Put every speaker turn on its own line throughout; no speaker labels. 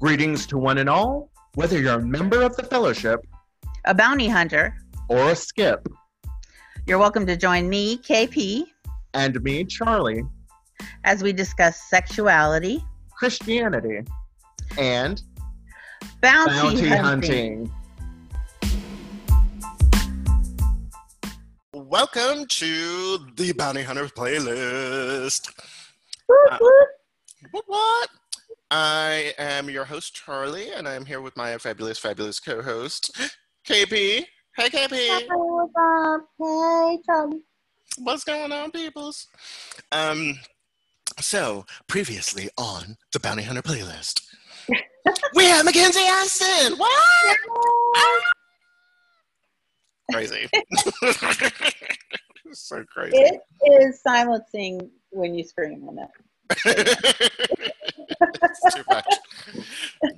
Greetings to one and all, whether you're a member of the fellowship
a bounty hunter.
or a skip,
You're welcome to join me, KP,
and me, Charly,
as we discuss sexuality,
Christianity, and
bounty,
bounty
hunting.
hunting.
Welcome to the Bounty Hunters playlist. Uh. What? I am your host, Charly, and I'm here with my fabulous, fabulous co host, KP. Hey, KP.
what's up? Hey, Charly.
What's going on, peoples? Um, so, previously on the Bounty Hunter playlist, we have Mackenzie Aston. What? Crazy. so crazy.
It is silencing when you scream on it.
Too much.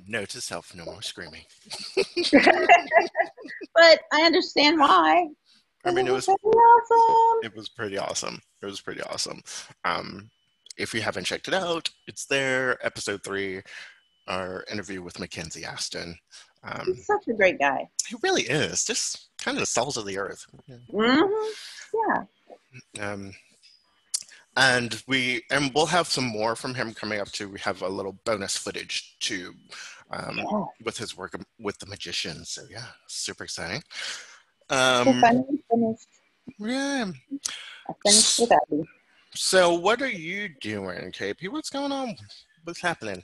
No to self, no more screaming.
but I understand why.
I mean, it was
pretty awesome.
it was pretty awesome. It was pretty awesome. Um, if you haven't checked it out, it's there. Episode three, our interview with Mackenzie Aston. Um,
He's such a great guy.
he really is just kind of the salt of the earth.
Mm-hmm. Yeah.
Um, and we and we'll have some more from him coming up too. We have a little bonus footage too um,
yeah.
with his work with the magician. So yeah, super exciting.
So
Um,
finally finished.
yeah.
I finished with Abby.
So what are you doing, KP? What's going on? What's happening?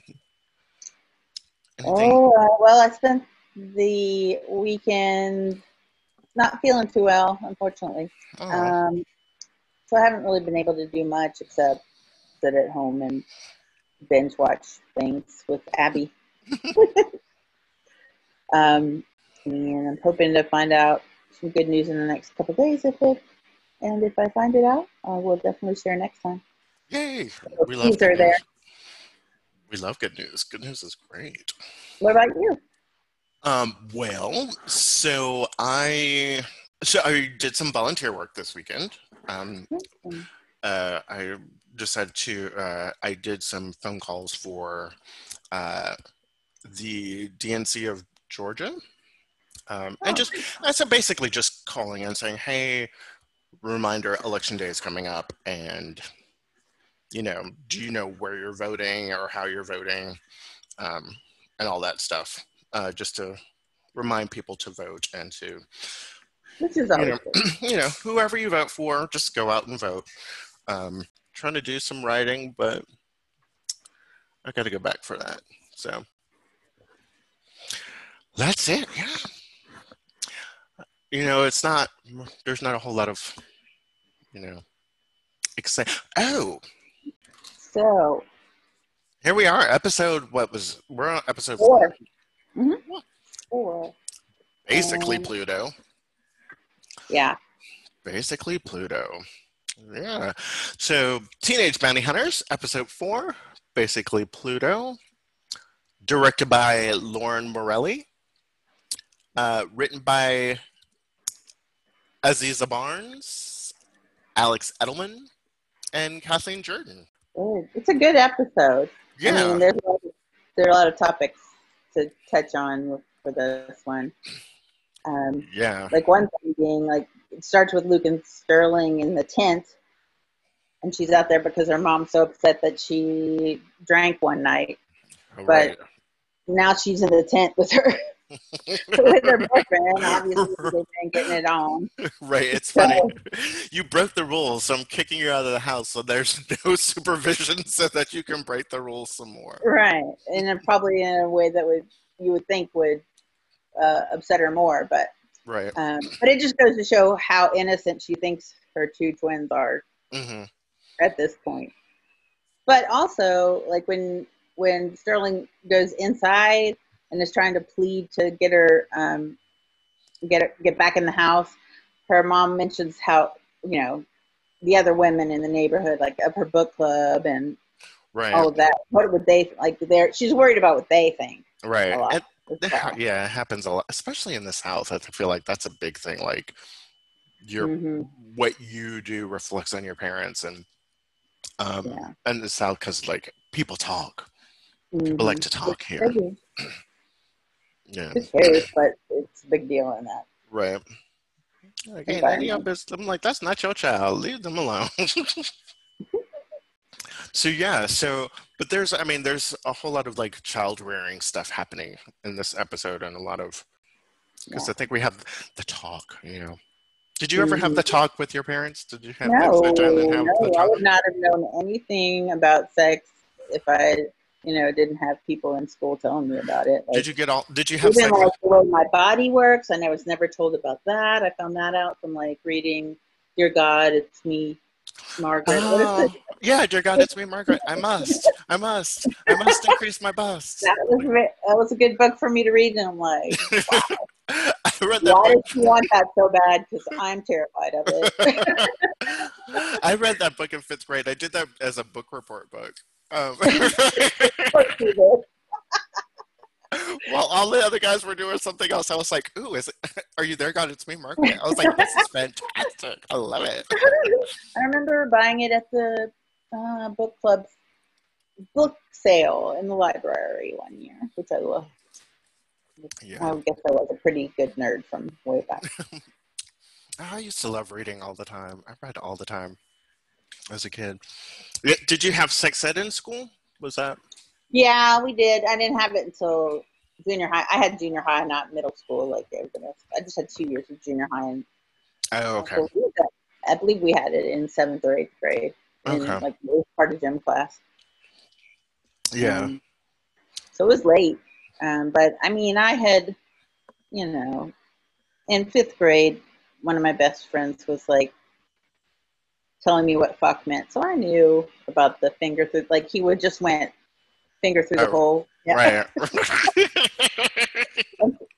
Anything?
Oh, uh, well, I spent the weekend not feeling too well, unfortunately.
Oh,
Um, so I haven't really been able to do much except sit at home and binge watch things with Abby. um, and I'm hoping to find out some good news in the next couple days if it, and if I find it out, I will definitely share next time.
yay!
So
We love good
there.
news. We love good news. Good news is great.
What about you?
Um, well, so I so I did some volunteer work this weekend. Um, uh, I decided to uh, I did some phone calls for uh, the DNC of Georgia, um,
Oh.
and just so basically just calling and saying, "Hey, reminder, election day is coming up, and you know, do you know where you're voting or how you're voting, um, and all that stuff, uh, just to remind people to vote and to
Which is
you know,
good.
you know, whoever you vote for, just go out and vote. Um, trying to do some writing, but I got to go back for that. So that's it. Yeah. You know, it's not. There's not a whole lot of, you know, exciting. Oh,
So,
here we are. Episode. What was? We're on episode
4 Mm-hmm. Four.
Basically,
Um,
Pluto.
Yeah.
basically Pluto. Yeah. So, Teenage Bounty Hunters, episode four, basically Pluto, directed by Lauren Morelli, uh, written by Aziza Barnes, Alex Edelman, and Kathleen Jordan.
Good. It's a good episode. I
Yeah.
mean, there's a lot of, there are a lot of topics to touch on for this one. Um,
yeah.
like one thing being like it starts with Luke and Sterling in the tent, and she's out there because her mom's so upset that she drank one night.
All
but- Now she's in the tent with her with her boyfriend. Obviously, they've been getting it on.
right. It's
So-
funny. You broke the rules, so I'm kicking you out of the house. So there's no supervision so that you can break the rules some more.
Right, and probably in a way that would you would think would uh, upset her more, but
Right.
um, but it just goes to show how innocent she thinks her two twins are
hmm
at this point. But also, like when when Sterling goes inside and is trying to plead to get her um, get her, get back in the house, her mom mentions how you know the other women in the neighborhood, like of her book club and
Right.
all of that. What would they like? They're she's worried about what they think.
right. And that yeah, it happens a lot, especially in the South. I feel like that's a big thing. Like your
Mhm.
what you do reflects on your parents, and um,
Yeah.
and the South because like people talk, people like
Mhm.
to talk here.
They
yeah,
Who cares? But it's a big deal in that.
right. Like, ain't none of your business. I'm like, that's not your child. Leave them alone. so yeah, so but there's, I mean, there's a whole lot of like child rearing stuff happening in this episode, and a lot of because
Yeah.
I think we have the talk. You know, did you ever have the mm-hmm. talk with your parents? Did you have
No,
that sit down and have
no, I would not have known anything about sex if I, you know, didn't have people in school telling me about it. Like,
Did you get all? Did you have
even like the way my body works, and I was never told about that. I found that out from like reading "Dear God, It's Me, Margaret."
Oh, yeah, dear God, it's me, Margaret. I must, I must, I must increase my bust.
That was that was a good book for me to read, and I'm like,
I read that
why
book.
does she want that so bad? Because I'm terrified of it.
I read that book in fifth grade. I did that as a book report book. Um,
Of course she did.
while all the other guys were doing something else, I was like, "Ooh, is it? Are you there, God? It's me, Margaret." I was like, "This is fantastic. I love it."
I remember buying it at the uh, book club's book sale in the library one year, which I love.
Yeah,
I guess I was a pretty good nerd from way back.
I used to love reading all the time. I read all the time as a kid. Did you have sex ed in school? Was that?
Yeah, we did. I didn't have it until junior high. I had junior high, not middle school like everybody else. I just had two years of junior high, and
Oh, okay.
so we had- I believe we had it in seventh or eighth grade. In,
Okay.
Like it was part of gym class.
Yeah.
Um, so it was late. Um, but I mean, I had, you know, in fifth grade, one of my best friends was like telling me what fuck meant. So I knew about the finger through, like he would just went finger through the
Oh,
hole. Yeah.
Right.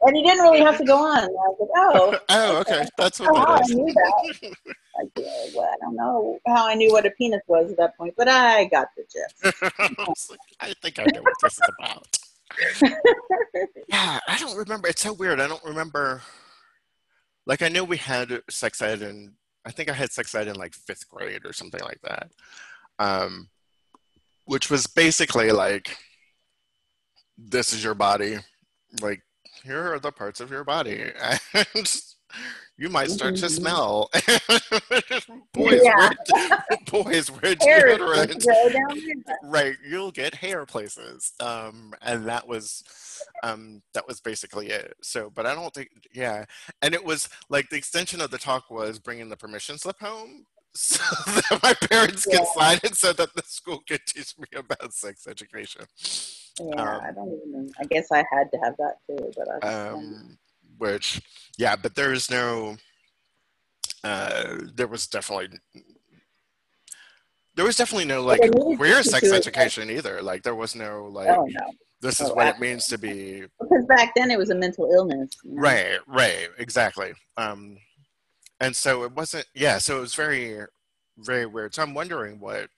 And he didn't really have to go on. I was like, oh,
oh, okay. That's
oh,
what
I
that is.
knew that. Like, yeah, well, I don't know how I knew what a penis was at that point, but I got the gist.
I was like, I think I know what this is about. Yeah, I don't remember. It's so weird. I don't remember. Like, I knew we had sex ed, and I think I had sex ed in like fifth grade or something like that. Um, which was basically like, this is your body. Like, here are the parts of your body. And you might start to
Mhm.
smell. boys,
Yeah.
wear, boys,
Hair
deodorant.
supposed to go down there.
right you'll get hair places um and that was um that was basically it so but i don't think yeah and it was like the extension of the talk was bringing the permission slip home so that my parents
Yeah.
could sign it so that the school could teach me about sex education
Yeah,
Um,
I don't even. I guess I had to have that too, but I.
um which yeah but there's no uh there was definitely there was definitely no like queer sex education either like there was no like
oh no,
this is
Oh,
what it means to be
because back then it was a mental illness. you know?
right right exactly um and so it wasn't yeah so it was very very weird so i'm wondering what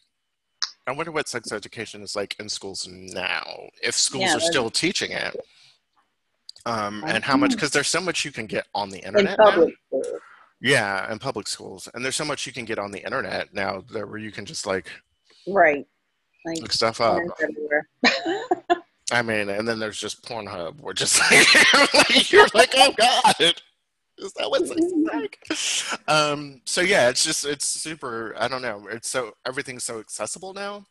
i wonder what sex education is like in schools now if schools
Yeah,
are still teaching it um and how much because there's so much you can get on the internet
schools.
yeah in public schools and there's so much you can get on the internet now that where you can just like
right? Like
look stuff up. I mean, and then there's just Pornhub, which is like, like you're like, oh god, is that what is like? Um, so yeah, it's just it's super. I don't know. It's so everything's so accessible now.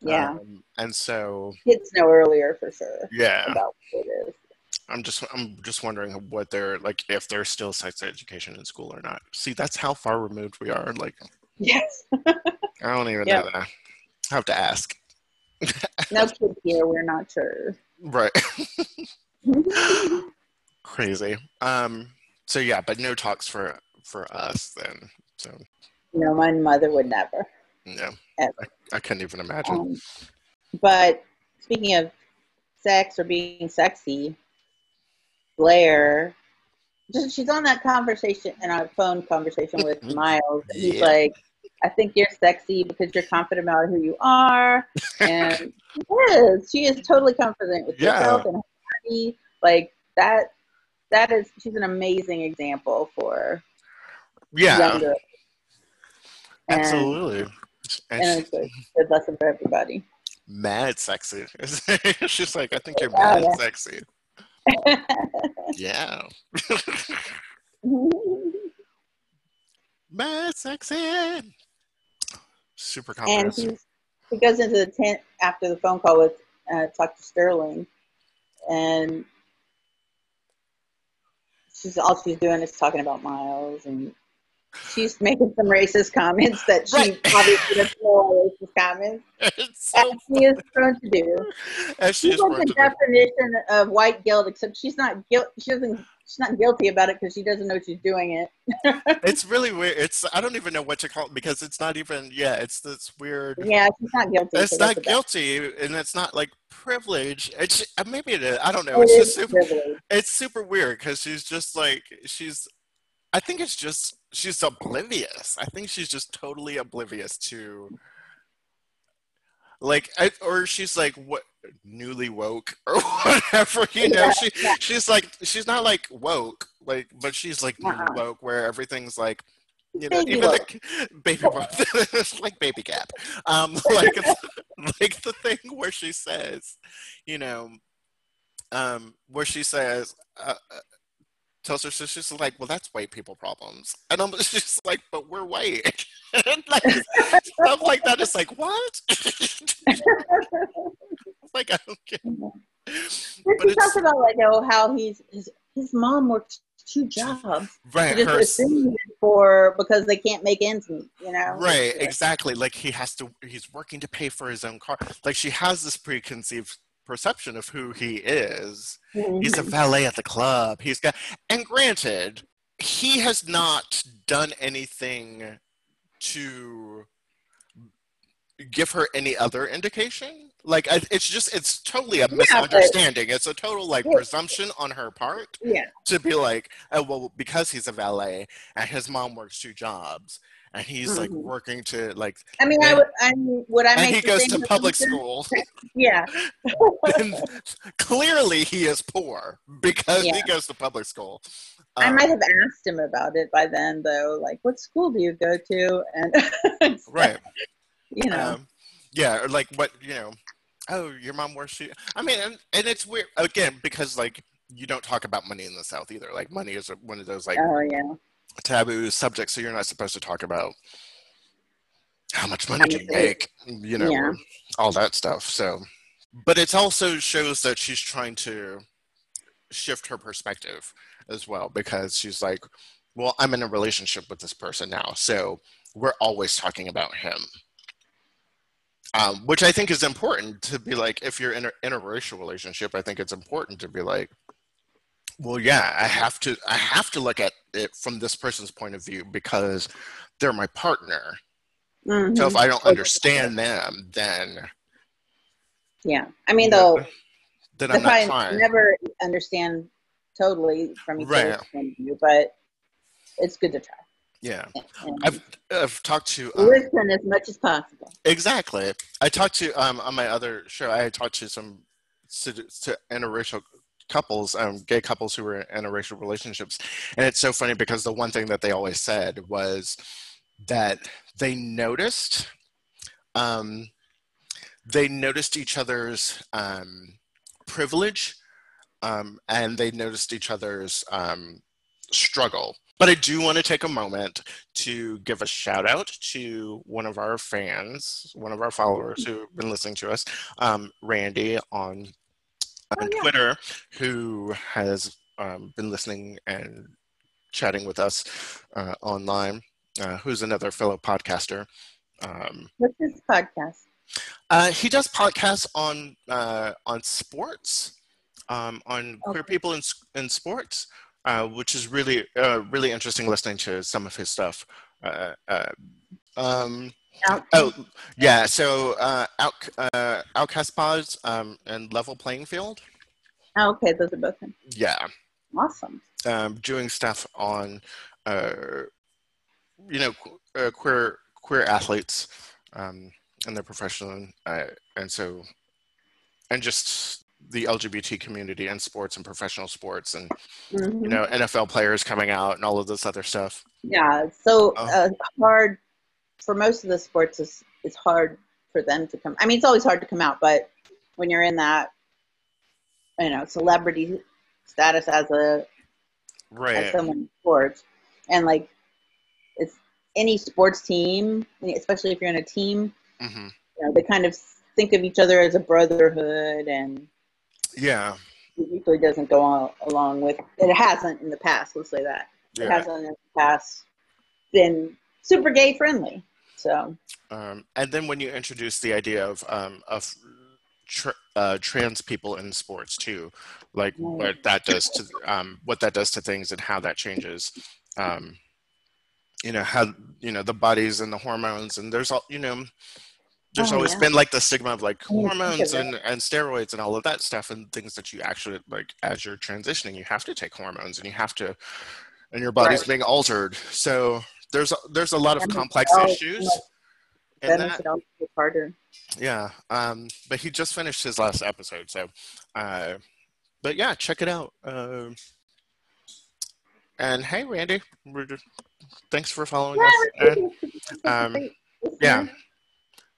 yeah,
Um, and so
kids know earlier for sure
yeah,
about what it is.
I'm just I'm just wondering what they're like if there's still sex education in school or not. See, that's how far removed we are. Like,
Yes,
I don't even
Yeah.
know that. I have to ask.
no kids here. We're not sure.
Right. Crazy. Um. So yeah, but no talks for for us then. So
no, my mother would never.
no,
Ever.
I, I couldn't even imagine.
Um, but speaking of sex or being sexy, Blair, just, she's on that conversation in our phone conversation with Miles. and He's like, I think you're sexy because you're confident about who you are. And she is. She is totally confident with
Yeah.
herself and her body. Like that. That is, she's an amazing example for
yeah,
younger.
Absolutely. And
and it's a good lesson for everybody.
mad sexy. She's like, I think you're
Oh,
mad
yeah.
sexy. Yeah. mad sexy. Super complex.
and he goes into the tent after the phone call with uh, to Sterling, and she's all she's doing is talking about Miles, and she's making some racist comments that she
Right.
obviously doesn't know racist comments,
It's
as she is prone to do.
as
She's
she's
like
prone
the
to do.
definition of white guilt, except she's not guilt. She doesn't. She's not guilty about it because she doesn't know she's doing it.
It's really weird. It's I don't even know what to call it because it's not even yeah, it's this weird
Yeah, she's not guilty.
it's
so
not
that's the best.
guilty and it's not like privilege. It's uh, maybe it is. I don't know.
It
It's just super
privilege.
it's super weird because she's just like she's i think it's just she's oblivious i think she's just totally oblivious to like I, or she's like what newly woke or whatever you know
Yeah,
she
yeah.
she's like she's not like woke like but she's like newly
Uh-uh.
woke where everything's like you know
Baby
even
woke.
the baby woke it's like baby gap um like it's, like the thing where she says you know um, where she says, uh, uh, tells her sister, she's like, well, that's white people problems. And I'm just like, but we're white. Like, stuff like that is like, what? Like, I don't get
But she talks about like oh how he's his, his mom works two jobs.
Right,
just
her,
for because they can't make ends meet, you know.
right, exactly. Like he has to, he's working to pay for his own car. Like she has this preconceived perception of who he is.
Mhm.
He's a valet at the club. He's got, and granted, he has not done anything to give her any other indication. Like I, it's just, it's totally a misunderstanding. It's a total like
Yeah.
presumption on her part
yeah.
to be like, oh well, because he's a valet and his mom works two jobs and he's like
Mhm.
working to like,
I mean, I
And-
would. I mean, would I
and he goes to public school.
Yeah.
and clearly he is poor because he goes to public school.
I
Um,
might have asked him about it by then, though. Like, what school do you go to? And
right.
You know,
Um, yeah, or like what you know. Oh, your mom wears shoes. I mean, and, and it's weird again because like you don't talk about money in the South either. Like money is one of those like
oh yeah,
taboo subjects, so you're not supposed to talk about how much money do you make, you know,
Yeah.
all that stuff. So, but it also shows that she's trying to shift her perspective as well because she's like, well, I'm in a relationship with this person now, so we're always talking about him. Um, which I think is important to be like, if you're in a interracial relationship, I think it's important to be like, well, yeah, I have to, I have to look at it from this person's point of view because they're my partner.
Mhm.
So if I don't understand them, then
yeah. I mean, though,
then I'm not trying.
never understand totally from each
Right.
other's point of view, but it's good to try.
Yeah, I've I've talked to um,
listen as much as possible.
exactly. I talked to um on my other show. I had talked to some to, to interracial couples, um, gay couples who were in interracial relationships, and it's so funny because the one thing that they always said was that they noticed um they noticed each other's um privilege um and they noticed each other's um struggle but i do want to take a moment to give a shout out to one of our fans one of our followers who've been listening to us um randy on on
Oh, yeah.
twitter who has um, been listening and chatting with us uh, online uh, who's another fellow podcaster um,
What's this podcast?
uh, he does podcasts on uh, on sports, um, on queer people in in sports, uh, which is really uh, really interesting listening to some of his stuff. Uh, uh, um, oh yeah, so uh, out uh, Outcast Pods um, and Level Playing Field.
Oh, okay, those are both him.
Yeah,
Awesome.
um, doing stuff on uh, you know qu- uh, queer queer athletes um, and their professional uh, and so and just the LGBT community and sports and professional sports and
Mhm.
you know NFL players coming out and all of this other stuff.
Yeah, so
Oh.
uh, hard for most of the sports. It's it's hard for them to come. I mean, it's always hard to come out, but when you're in that, you know, celebrity status as a as someone in sports, and like it's any sports team, especially if you're in a team,
hmm
you know, they kind of think of each other as a brotherhood, and
yeah
it usually doesn't go on, along with. It hasn't in the past. Let's say that it hasn't in the past been super gay friendly. So
um, and then when you introduce the idea of um, of tr- uh, trans people in sports too, like what that does to um, what that does to things and how that changes, um, you know how you know the bodies and the hormones and there's all you know. There's
Oh,
always
yeah.
been like the stigma of like
I didn't think of
hormones and, and steroids and all of that stuff and things that you actually like as you're transitioning you have to take hormones and you have to and your body's
Right.
being altered so there's a, there's a lot of complex issues in
that
that
makes it all get harder.
yeah um but he just finished his last episode so uh but yeah check it out um and hey randy just, thanks for following us and, um, yeah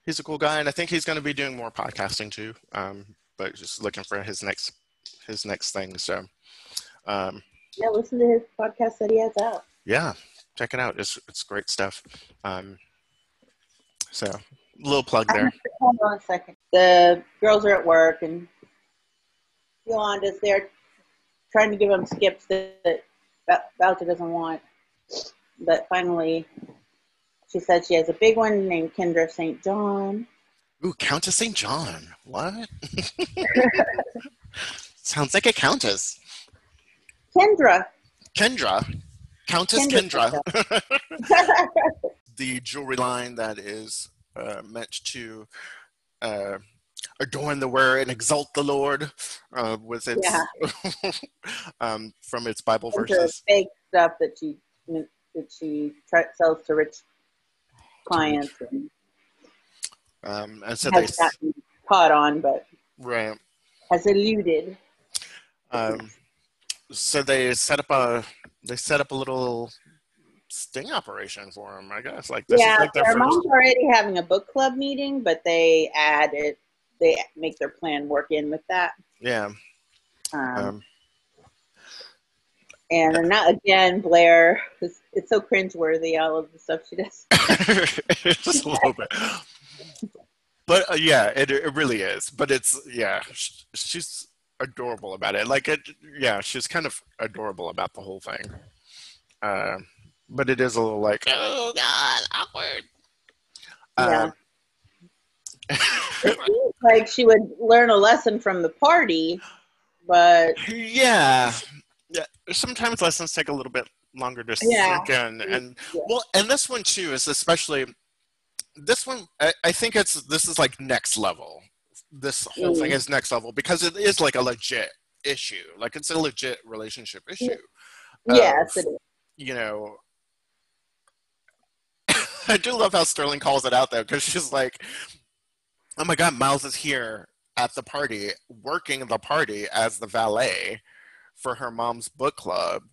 he's a cool guy and i think he's going to be doing more podcasting too um but just looking for his next his next thing so um
Yeah, listen to his podcast that he has out.
yeah check it out it's it's great stuff um so a little plug there
Hold on a second. The girls are at work and Yolanda's there trying to give them skips that that Bowser doesn't want. But finally, she said she has a big one named Kendra St. John.
Ooh, Countess St. John. What? Sounds like a countess.
Kendra.
Kendra. Countess
Kendra
Kendra. the jewelry line that is uh, meant to uh, adorn the word and exalt the Lord uh, with its
Yeah.
um, from its Bible
of
verses.
fake stuff that she that she sells to rich clients and
Um, and so they
has gotten caught on, but
right.
has eluded.
Um, so they set up a they set up a little sting operation for them, I guess like this
yeah,
is like their
their
first.
mom's already having a book club meeting, but they add it. They make their plan work in with that.
Yeah.
Um,
Um,
and they're not again, Blair. It's, it's so cringeworthy. All of the stuff she does.
just a little bit. But uh, yeah, it it really is. But it's yeah, sh- she's adorable about it. Like it, yeah, she's kind of adorable about the whole thing. Uh, but it is a little like oh god, awkward. Uh,
It seems like she would learn a lesson from the party, but
yeah, yeah. Sometimes lessons take a little bit longer to
Yeah.
sink in, and
Yeah.
well, and this one too is especially this one. I, I think it's this is like next level. This whole thing
Mm.
is next level because it is like a legit issue. Like it's a legit relationship issue.
yes,
of,
it is.
you know. I do love how Sterling calls it out though, because she's like, "Oh my God, Miles is here at the party, working the party as the valet for her mom's book club,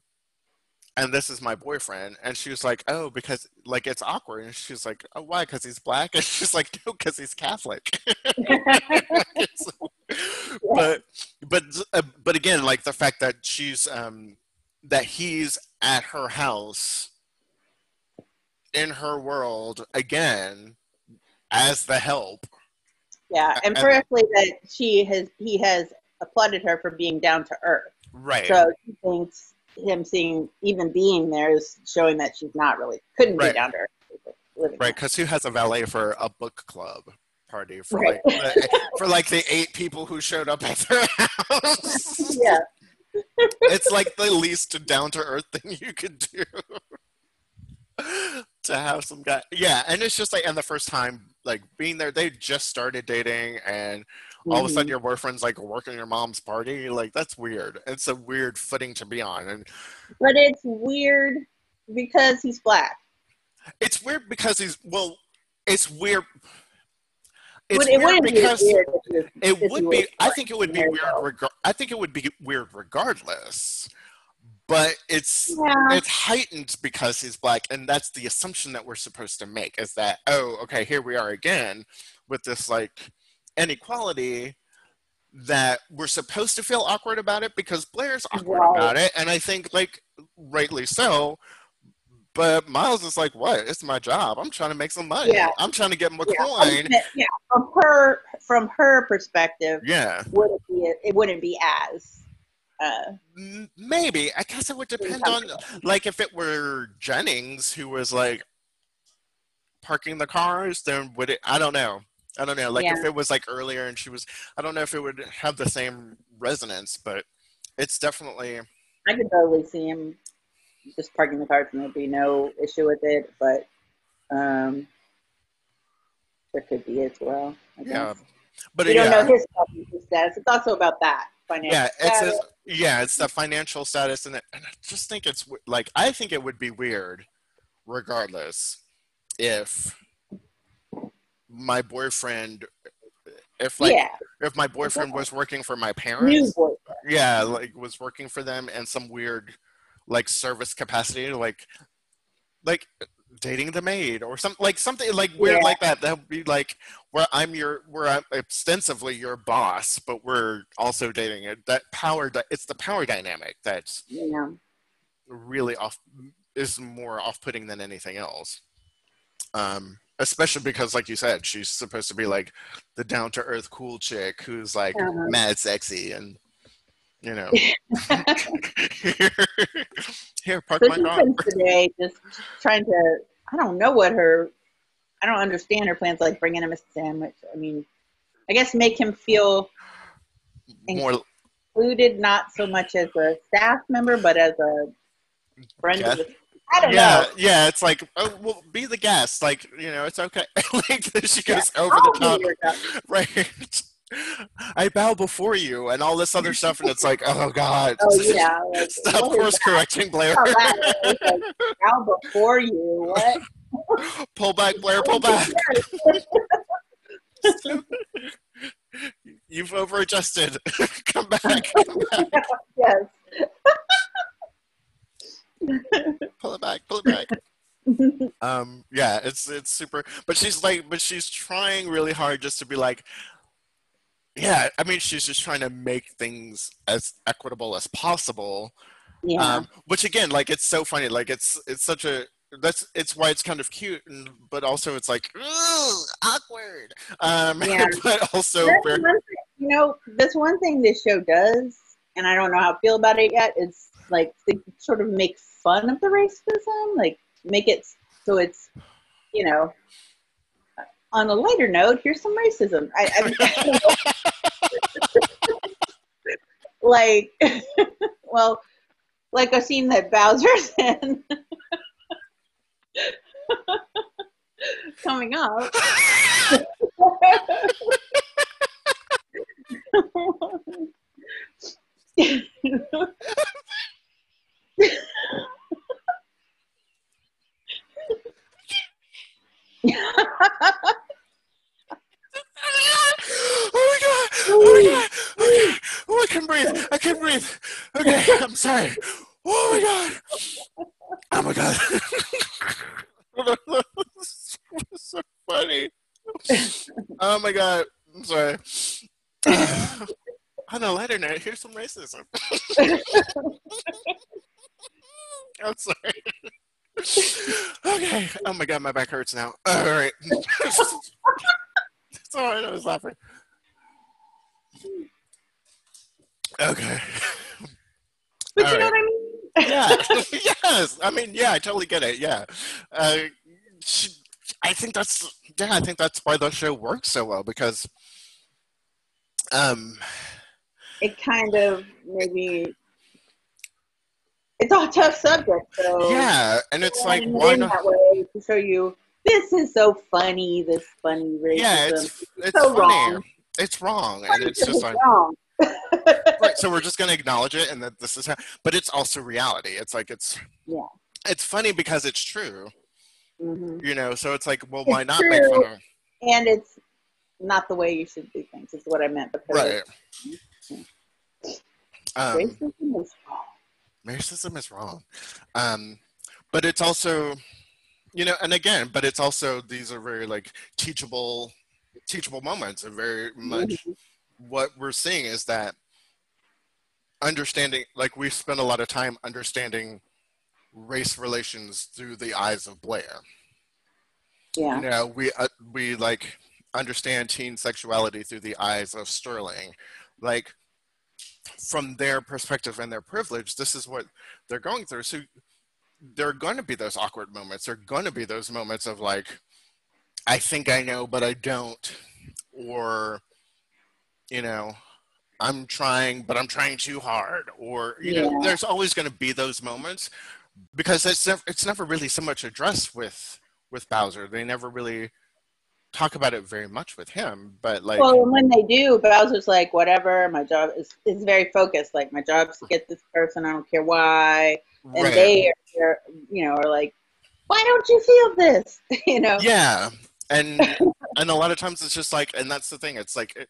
and this is my boyfriend." And she was like, "Oh, because like it's awkward." And she's like, "Oh, why? Because he's black?" And she's like, "No, because he's Catholic." but but uh, but again, like the fact that she's um that he's at her house in her world again as the help.
yeah, and
and-
firstly, that she has he has applauded her for being down to earth.
Right.
So she thinks him seeing even being there is showing that she's not really couldn't
Right.
be down to earth.
Right, because who has a valet for a book club party for
Right.
like the, uh, for like the eight people who showed up at their house?
Yeah,
it's like the least down to earth thing you could do. to have some guy yeah and it's just like and the first time like being there they just started dating and all of a sudden
Mhm.
your boyfriend's like working your mom's party like that's weird it's a weird footing to be on and
but it's weird because he's black.
it's weird because he's well it's weird it's
it
weird
wouldn't be weird if he
it
if
would be i think it would be weird reg- i think it would be weird regardless but it's
Yeah,
it's heightened because he's black and that's the assumption that we're supposed to make is that oh okay here we are again with this like inequality that we're supposed to feel awkward about it because Blair's awkward
Right.
about it, and I think like rightly so. But Miles is like, "What? It's my job. I'm trying to make some money.
Yeah.
I'm trying to get my
Yeah,
coin."
yeah, from her from her perspective,
Yeah,
would it be it wouldn't be as uh,
maybe. I guess it would depend on like if it were Jennings who was like parking the cars, then would it? I don't know. I don't know. Like if it was like earlier and she was, I don't know if it would have the same resonance, but it's definitely
I could totally see him just parking the cars and there'd be no issue with it, but um, there could be as well. I
yeah.
guess.
But
we don't
yeah,
know his status. It's also about that financial
yeah, it's
status.
a, yeah, it's the financial status, and, it, and I just think it's like I think it would be weird, regardless, if my boyfriend, if like
yeah,
if my boyfriend was working for my parents, yeah, like was working for them in some weird like service capacity, like like dating the maid or something like something like weird
Yeah.
like that. That would be like where I'm your where I'm ostensibly your boss, but we're also dating it. That power, it's the power dynamic that's
know,
really off is more off-putting than anything else. Um, especially because, like you said, she's supposed to be like the down-to-earth, cool chick who's like
Uh-huh.
mad sexy and you know. here, here, park
so
my car.
spends today just trying to. I don't know what her. I don't understand her plans. Like bringing him a sandwich. I mean, I guess make him feel
More
included, not so much as a staff member, but as a friend. Of the, I don't
yeah,
know.
yeah. It's like, oh, well, be the guest. Like, you know, it's okay. like she
Yeah,
goes over
I'll
the top, right? I bow before you, and all this other stuff, and it's like, oh god,
Oh yeah. Like,
stop
oh, is
course correcting, Blair.
Oh, like, now before you, what?
pull back, Blair. Pull back. You've over-adjusted. Come back. Come back.
yes.
Pull it back. Pull it back. um yeah it's it's super but she's like but she's trying really hard just to be like yeah i mean she's just trying to make things as equitable as possible
yeah.
um which again like it's so funny like it's it's such a that's it's why it's kind of cute and but also it's like awkward um
Yeah.
but also very,
thing, you know, this one thing this show does, and I don't know how I feel about it yet, is like to sort of make fun of the racism, like make it so it's, you know, on a lighter note, here's some racism. I, I like, well, like a scene that Bowser's in coming up.
Oh my god! Oh my god! Okay. Oh, I can breathe. I can breathe. Okay, I'm sorry. Oh my god! Oh my god! So funny. Oh my god! I'm sorry. On a lighter note, here's some racism. I'm sorry. Okay. Oh my god, my back hurts now. All right. Sorry, I was laughing. Okay.
But
All
you know what I mean?
Yeah. yes. I mean, yeah, I totally get it. Yeah. Uh, she, I think that's yeah. I think that's why the show works so well because, um,
It kind of maybe it's a tough subject, so
yeah, and it's like why
in
not?
that way to show you this is so funny, this funny racism.
Yeah, it's it's
so
funny.
wrong.
It's wrong, and it's just like
wrong.
right. So we're just gonna acknowledge it, and that this is how. But it's also reality. It's like it's
Yeah.
It's funny because it's true,
Mhm.
you know. So it's like, well,
It's
why not make fun of?
And it's not the way you should do things. Is what I meant because
Right. Um,
racism is wrong.
Racism is wrong um but it's also you know and again but it's also these are very like teachable teachable moments and very much
Mhm.
what we're seeing is that understanding like we've spent a lot of time understanding race relations through the eyes of blair
Yeah.
you know we uh, we like understand teen sexuality through the eyes of sterling like from their perspective and their privilege this is what they're going through. So there are going to be those awkward moments. There are going to be those moments of like i think i know but i don't or you know i'm trying but i'm trying too hard or you know there's always going to be those moments because it's never, it's never really so much addressed with with bowser. They never really talk about it very much with him but like
Well, when they do, Bowser's like, whatever. My job is is very focused. Like my job's to get this person. I don't care why. And
right.
they are, you know, are like, why don't you feel this? you know.
yeah and and a lot of times it's just like and that's the thing it's like it,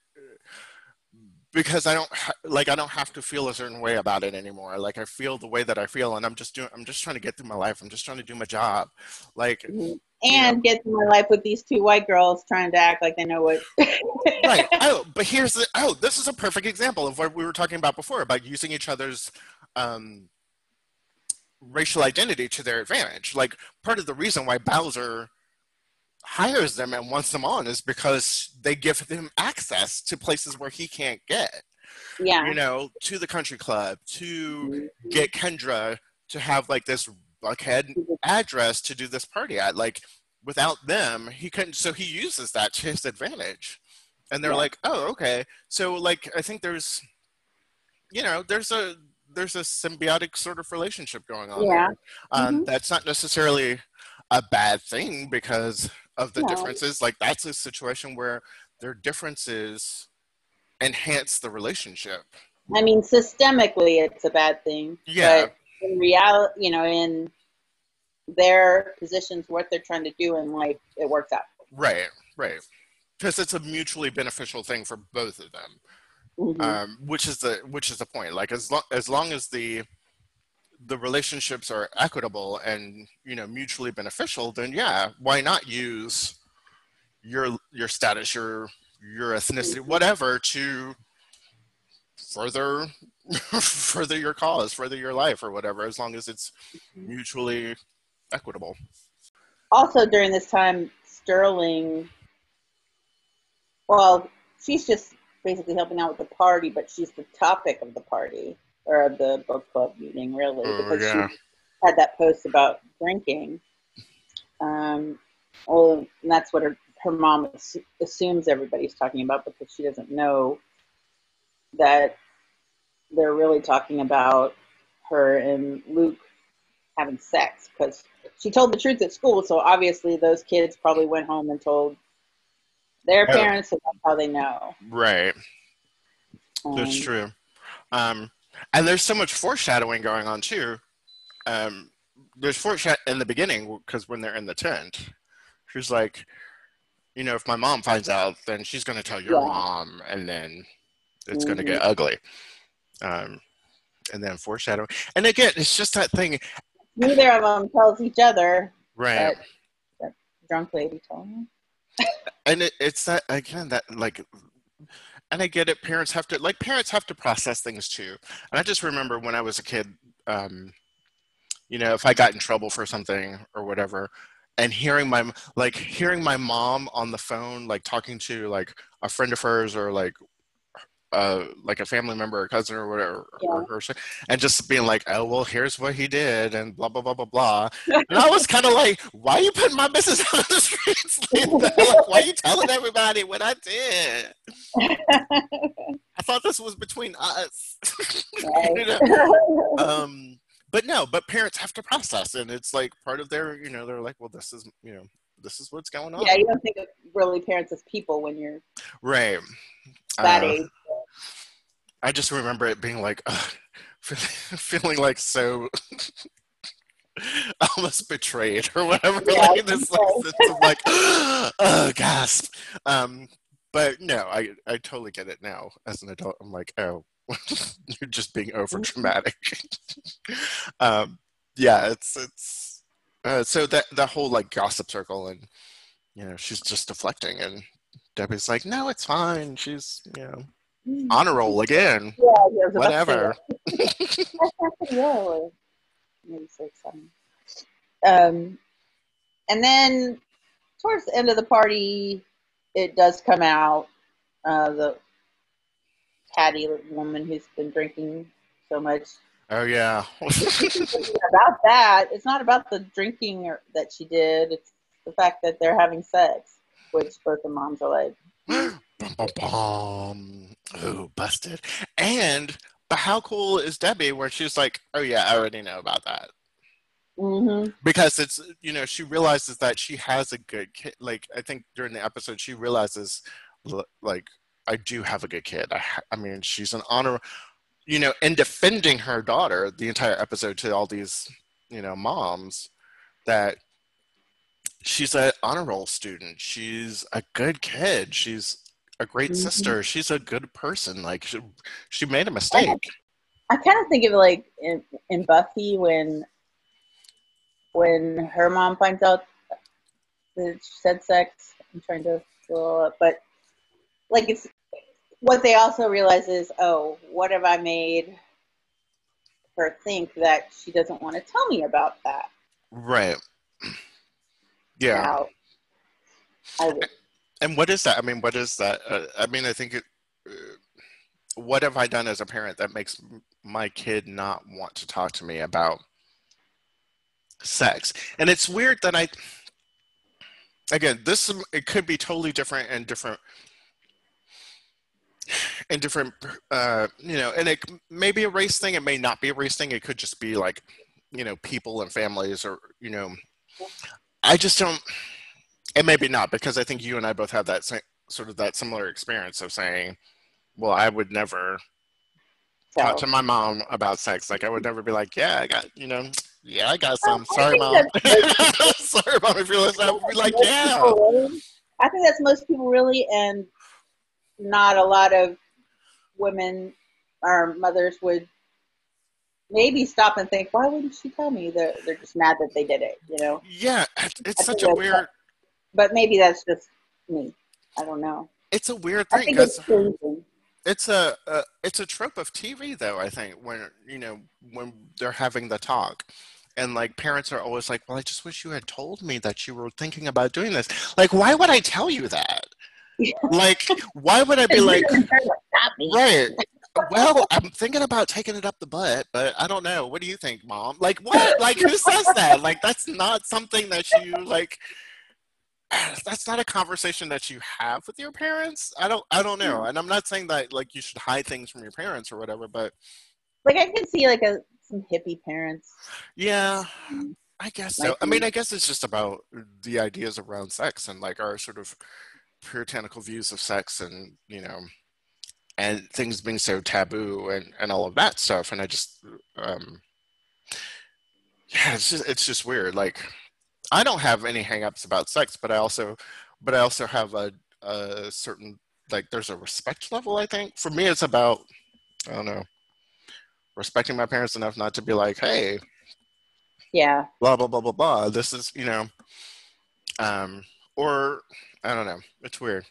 because i don't ha- like i don't have to feel a certain way about it anymore like i feel the way that i feel and i'm just doing i'm just trying to get through my life i'm just trying to do my job like
Mhm. And get through my life with these two white girls trying to act like they know what.
right oh but here's the oh this is a perfect example of what we were talking about before about using each other's um racial identity to their advantage like part of the reason why bowser hires them and wants them on is because they give him access to places where he can't get
yeah.
you know to the country club to get kendra to have like this buckhead address to do this party at like without them he couldn't so he uses that to his advantage and they're
Yeah.
like oh okay so like i think there's you know there's a there's a symbiotic sort of relationship going on
Yeah.
Um,
Mhm.
that's not necessarily a bad thing because of the
No.
differences like that's a situation where their differences enhance the relationship
I mean, systemically, it's a bad thing.
Yeah.
But in reality, you know, in their positions, what they're trying to do in life, it works out.
right right because it's a mutually beneficial thing for both of them
Mhm.
um, which is the which is the point like as long as long as the the relationships are equitable and you know mutually beneficial then yeah why not use your your status your your ethnicity whatever to further further your cause further your life or whatever as long as it's mutually equitable
also during this time sterling well she's just basically helping out with the party but she's the topic of the party or the book club meeting really
Oh,
because
yeah.
she had that post about drinking um well and that's what her her mom assumes everybody's talking about because she doesn't know that they're really talking about her and luke having sex because she told the truth at school. So obviously, those kids probably went home and told their
Oh.
parents, so that's how they know.
right That's
Um,
true. Um, and there's so much foreshadowing going on too. Um, there's foreshadow in the beginning because when they're in the tent, she's like, you know, if my mom finds out, then she's going to tell your
Yeah.
mom, and then it's going to get ugly. Um, and then foreshadowing, and again, it's just that thing,
Neither of them tells each other.
right?
That drunk lady told me.
and it, it's that again that like and i get it parents have to like parents have to process things too and i just remember when i was a kid um you know if i got in trouble for something or whatever and hearing my like hearing my mom on the phone like talking to like a friend of hers or like uh like a family member or cousin or whatever or, or, and just being like oh well here's what he did and blah blah blah blah blah. And i was kind of like why are you putting my business on the streets that? like why are you telling everybody what i did? I thought this was between us. You know? um but no but parents have to process and it's like part of their you know they're like well this is you know this is what's going on.
yeah, you don't think of really parents as people when you're
right.
that
Uh,
age.
I just remember it being like, ugh, feeling like so almost betrayed or whatever.
Yeah,
like this like, sense of like, oh, gasp. Um, but no, I I totally get it now as an adult. I'm like, oh, you're just being over dramatic. um, yeah, it's it's uh, so that that whole like gossip circle and you know she's just deflecting and Debbie's like, no, it's fine. She's, you know,
Mm.
honor roll again.
Yeah, I was about to say
Whatever.
that. That's pretty well, maybe six, seven. Um, and then towards the end of the party, it does come out uh, the catty woman who's been drinking so much.
Oh yeah.
about that, it's not about the drinking or, that she did. It's the fact that they're having sex, which both the moms are like,
bum, bum, bum. Ooh, busted. And but how cool is Debbie where she's like, Oh yeah, I already know about that.
mm-hmm.
Because it's you know, she realizes that she has a good kid like I think during the episode she realizes like I do have a good kid. I, ha- I mean, she's an honor, you know, in defending her daughter the entire episode to all these, you know, moms that she's an honor roll student. She's a good kid. She's a great
Mhm.
sister. She's a good person. Like she, she made a mistake.
I kind of think of it like in, in Buffy when when her mom finds out that she said sex. I'm trying to fill up, but like it's what they also realize is, oh, what have I made her think that she doesn't want to tell me about that?
Right. Yeah.
Now, I
And what is that? I mean, what is that? Uh, I mean, I think it. Uh, what have I done as a parent that makes my kid not want to talk to me about sex? And it's weird that I. Again, this it could be totally different and different. And different, uh, you know, and it may be a race thing. It may not be a race thing. It could just be like, you know, people and families, or you know, I just don't. And maybe not because I think you and I both have that same, sort of that similar experience of saying, "Well, I would never talk to my mom about sex. Like I would never be like, yeah, I got, you know, yeah, I got some. Sorry, mom. Sorry, mom. If you're listening, I would be like, yeah,
really- I think that's most people really, and not a lot of women or mothers would maybe stop and think, why wouldn't she tell me? They're, they're just mad that they did it, you know?
yeah. It's
I
such a weird.
But maybe that's just me. I don't know.
It's a weird thing.
I
think
it's changing.
it's a, a it's a trope of TV though. I think when you know when they're having the talk. And like parents are always like, "Well, I just wish you had told me that you were thinking about doing this." Like, why would I tell you that? Like, why would I be like, Right. Well, I'm thinking about taking it up the butt, but I don't know. What do you think, mom? Like what? Like who says that? Like that's not something that you like that's not a conversation that you have with your parents. I don't I don't know. And I'm not saying that like you should hide things from your parents or whatever, but
Like I can see like a some hippie parents.
yeah, I guess so.
Like-
I mean, I guess it's just about the ideas around sex and like our sort of puritanical views of sex and, you know, and things being so taboo and, and all of that stuff. And I just, um, yeah, it's just, it's just weird. Like, I don't have any hangups about sex, but I also, but I also have a, a certain, like, there's a respect level, I think. For me, it's about, I don't know, respecting my parents enough not to be like, hey,
Yeah.
blah blah blah blah blah. This is you know, um, or I don't know. It's weird.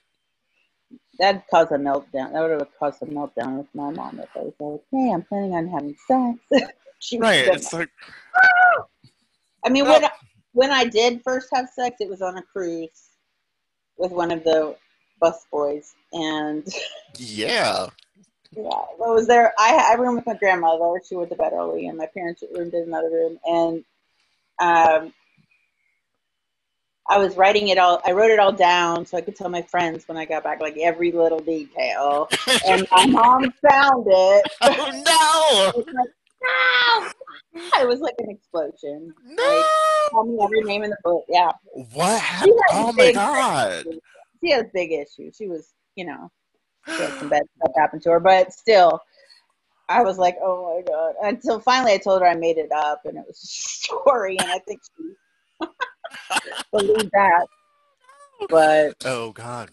That'd cause a meltdown. That would have caused a meltdown with my mom if I was like, "Hey, I'm planning on having sex."
Right? It's like
I mean, I, when I did first have sex, it was on a cruise with one of the bus boys, and
yeah,
yeah, I was there. I I roomed with my grandmother. She went to bed early, and my parents roomed in another room, and um, I was writing it all. I wrote it all down so I could tell my friends when I got back, like every little detail. And my mom found it.
oh
It was like, no! It was like an explosion.
no,
Like,
no.
Tell me every name in the book. Yeah.
What happened? Oh my god!
she has big issues. She was, you know, she had some bad stuff happen to her, but still, I was like, oh my god. Until finally, I told her I made it up, and it was a story, and I think she believed that. But
Oh god!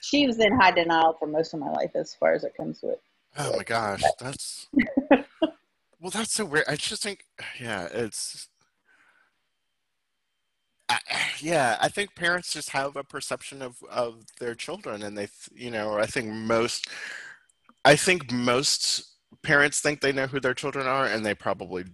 she was in high denial for most of my life, as far as it comes to it.
Oh my gosh! That's well, that's so weird. I just think, yeah, it's I, yeah, I think parents just have a perception of of their children, and they, you know, I think most, I think most parents think they know who their children are, and they probably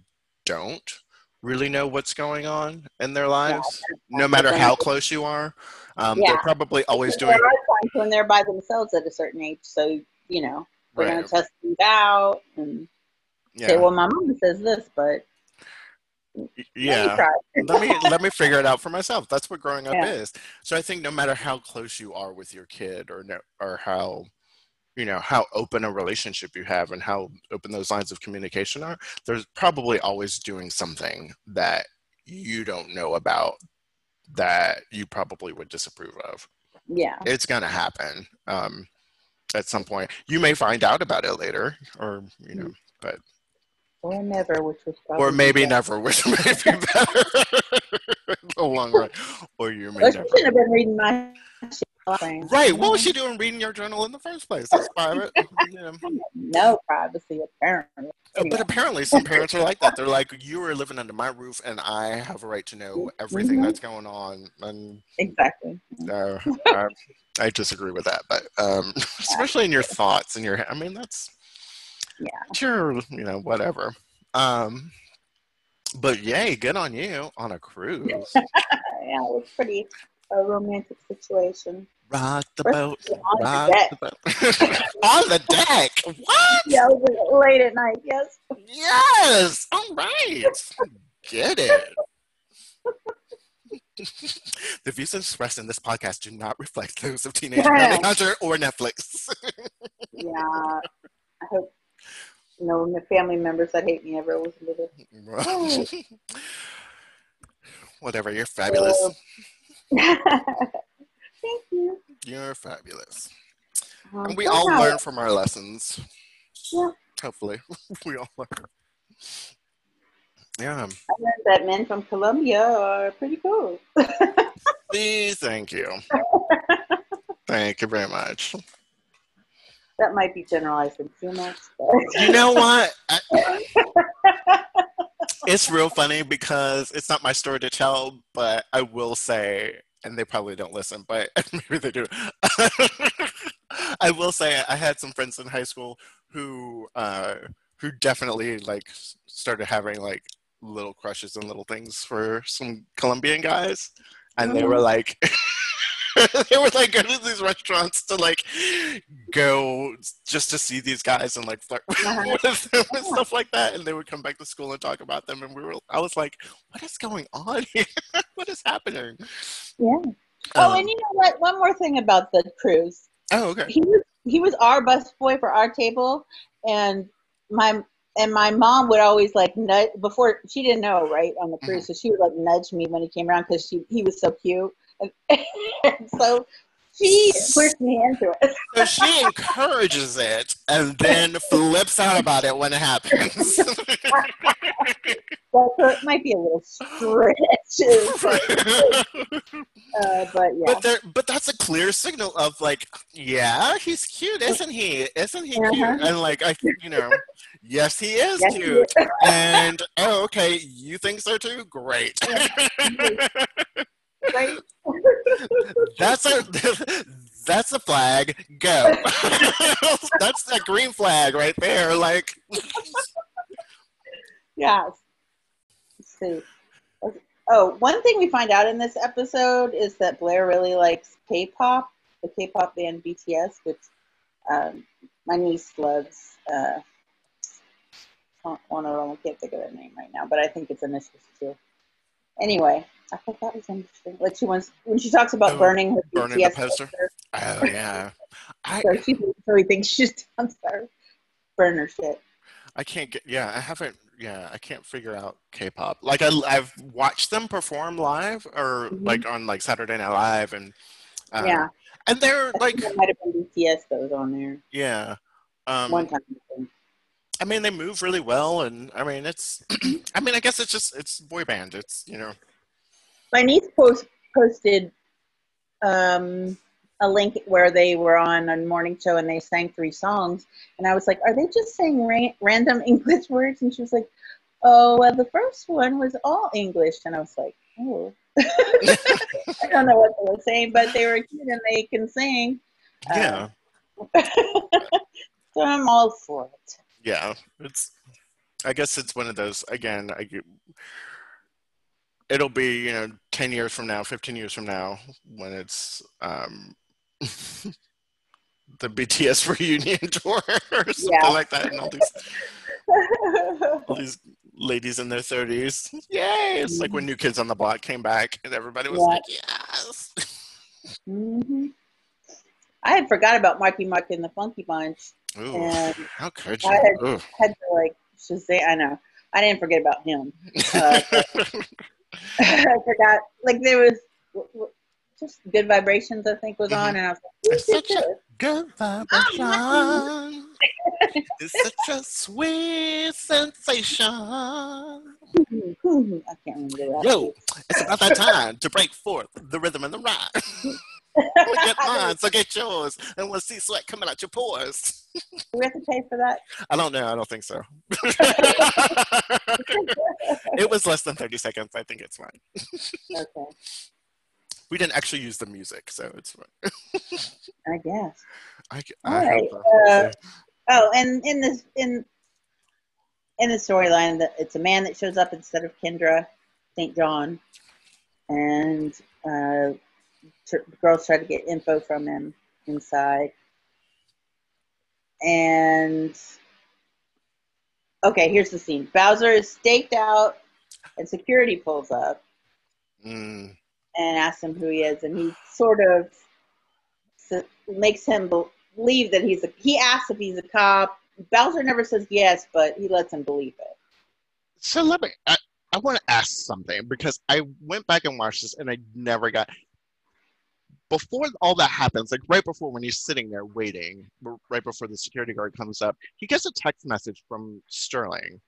don't really know what's going on in their lives, no matter how close you are. Um,
Yeah.
They're probably always
there
doing
are times when they're by themselves at a certain age, so you know they're
right.
gonna test things out and say, "Well, my mom says this, but
yeah. let me let me figure it out for myself. That's what growing up
Yeah.
is. So I think no matter how close you are with your kid, or no, or how you know how open a relationship you have, and how open those lines of communication are, there's probably always doing something that you don't know about that you probably would disapprove of.
Yeah,
It's gonna happen um, at some point. You may find out about it later, or you know,
or never, which was probably
or maybe never, which may be better in the long run. Or you may
Well,
never.
shouldn't have been reading my shit. all the time.
Right. What was she doing reading your journal in the first place? That's private. Yeah.
No privacy, apparently.
But apparently, some parents are like that. They're like, you are living under my roof, and I have a right to know everything
Mhm.
that's going on. And
Exactly.
uh, I, I disagree with that. But um, especially in your thoughts and your, I mean, that's,
Yeah.
sure, you know, whatever. Um, but yay, good on you on a cruise.
yeah, it was pretty a romantic situation.
Rock the
First,
boat.
on the
Rock
deck.
the boat. on the deck. What?
Yeah, it was late at night. Yes.
Yes. All right. Get it. the views expressed in this podcast do not reflect those of Teenage Bounty Hunter or Netflix.
Yeah. I hope no my family members that hate me ever listen to this.
Whatever. You're fabulous.
Thank you.
You're fabulous.
Um,
And we all learn from our lessons.
Yeah.
Hopefully, we all learn. Yeah.
I learned that men from Colombia are pretty cool.
Please, thank you. Thank you very much.
That might be generalizing too much.
You know what? I- it's real funny because it's not my story to tell, but I will say, and they probably don't listen, but maybe they do. I will say I had some friends in high school who uh, who definitely like started having like little crushes and little things for some Colombian guys, and they were like. they would like go to these restaurants to like go just to see these guys and like flirt
Uh-huh.
with them and stuff like that and they would come back to school and talk about them and we were i was like what is going on here what is happening
yeah. Oh,
Um,
and you know what? One more thing about the cruise.
oh okay
He was he was our bus boy for our table, and my and my mom would always like nudge before she didn't know right on the cruise, so she would like nudge me when he came around because she he was so cute, and, and so she pushed me into it.
so she encourages it and then flips out about it when it happens.
But so it might be a little stretch, but, uh, but yeah.
but there but that's a clear signal of like yeah he's cute isn't he? Isn't he cute?
Uh-huh.
and like i you know yes he is
Yes, he
cute. and oh okay you think so too? Great
right?
that's a that's a flag go that's that green flag right there like
Yeah. Let's see. Oh, one thing we find out in this episode is that Blair really likes K-pop, the K-pop band BTS, which um, my niece loves. Uh, one of them, I can't think of their name right now, but I think it's Initials too. Anyway, I thought that was interesting. Like she wants when she talks about
Oh,
burning her
burning
BTS
poster. oh yeah i
so she so he thinks she's her burner shit.
i can't get yeah i haven't yeah i can't figure out k-pop like I, i've watched them perform live or
Mhm.
like on like saturday night live and uh,
yeah,
and they're
I
like
might have been BTS that was on there
yeah um
one time. I
mean, they move really well, and I mean, it's. I mean, I guess it's just it's boy band. It's you know.
My niece post, posted um, a link where they were on a morning show and they sang three songs, and I was like, "Are they just saying ra- random English words?" And she was like, "Oh, well, the first one was all English," and I was like, oh. I don't know what they were saying, but they were cute and they can sing.
Yeah.
so I'm all for it.
Yeah it's i guess it's one of those again I, it'll be you know 10 years from now 15 years from now when it's um the bts reunion tour or something
Yeah.
like that and all these all these ladies in their 30s yay it's like when new kids on the block came back and everybody was
Yeah.
like yes
hmm I had forgot about Marky Mark and the Funky Bunch.
Ooh,
And
how could
I
you Ooh.
had to like Shazam. I know. I didn't forget about him. Uh, I forgot. Like there was w- w- just good vibrations. I think was on, and I was like,
It's such a- Good vibration. it's such a sweet sensation.
I can't remember that.
Yo, it's about that time to break forth the rhythm and the rhyme. Mine, so get yours, and we'll see sweat coming out your pores.
Do we have to pay for that?
I don't know. I don't think so. it was less than 30 seconds. I think it's fine.
Okay,
We didn't actually use the music, so it's fine.
I guess.
I, I
right,
hope,
uh, Oh, and in this in in the storyline, that it's a man that shows up instead of Kendra St. John, and uh, tr- girls try to get info from him inside. And okay, here's the scene: Bowser is staked out, and security pulls up
Mm,
and asks him who he is, and he sort of makes him believe that he's a. He asks if he's a cop. Bowser never says yes, but he lets him believe it.
So let me. I, I want to ask something because I went back and watched this and I never got. Before all that happens, like right before when he's sitting there waiting, right before the security guard comes up, he gets a text message from Sterling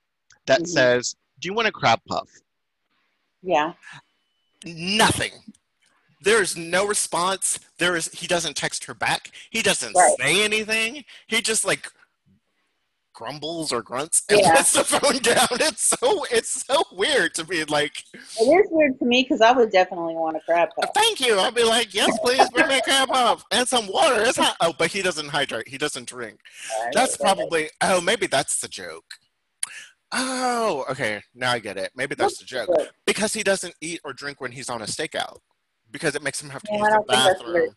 that
Mhm.
says, "Do you want a crab puff?"
Yeah,
nothing. There is no response. There is he doesn't text her back. He doesn't
Right.
say anything. He just like grumbles or grunts and
Yeah.
puts the phone down. It's so it's so weird to be like,
it is weird to me because I would definitely want a crab puff.
thank you. I'll be like, yes, please bring me a crab puff and some water. It's hot. Oh, but he doesn't hydrate. He doesn't drink. That's probably oh, maybe that's the joke. Oh, okay. Now I get it. Maybe that's the joke. Because he doesn't eat or drink when he's on a stakeout. Because it makes him have to use the
don't think that's a
bathroom.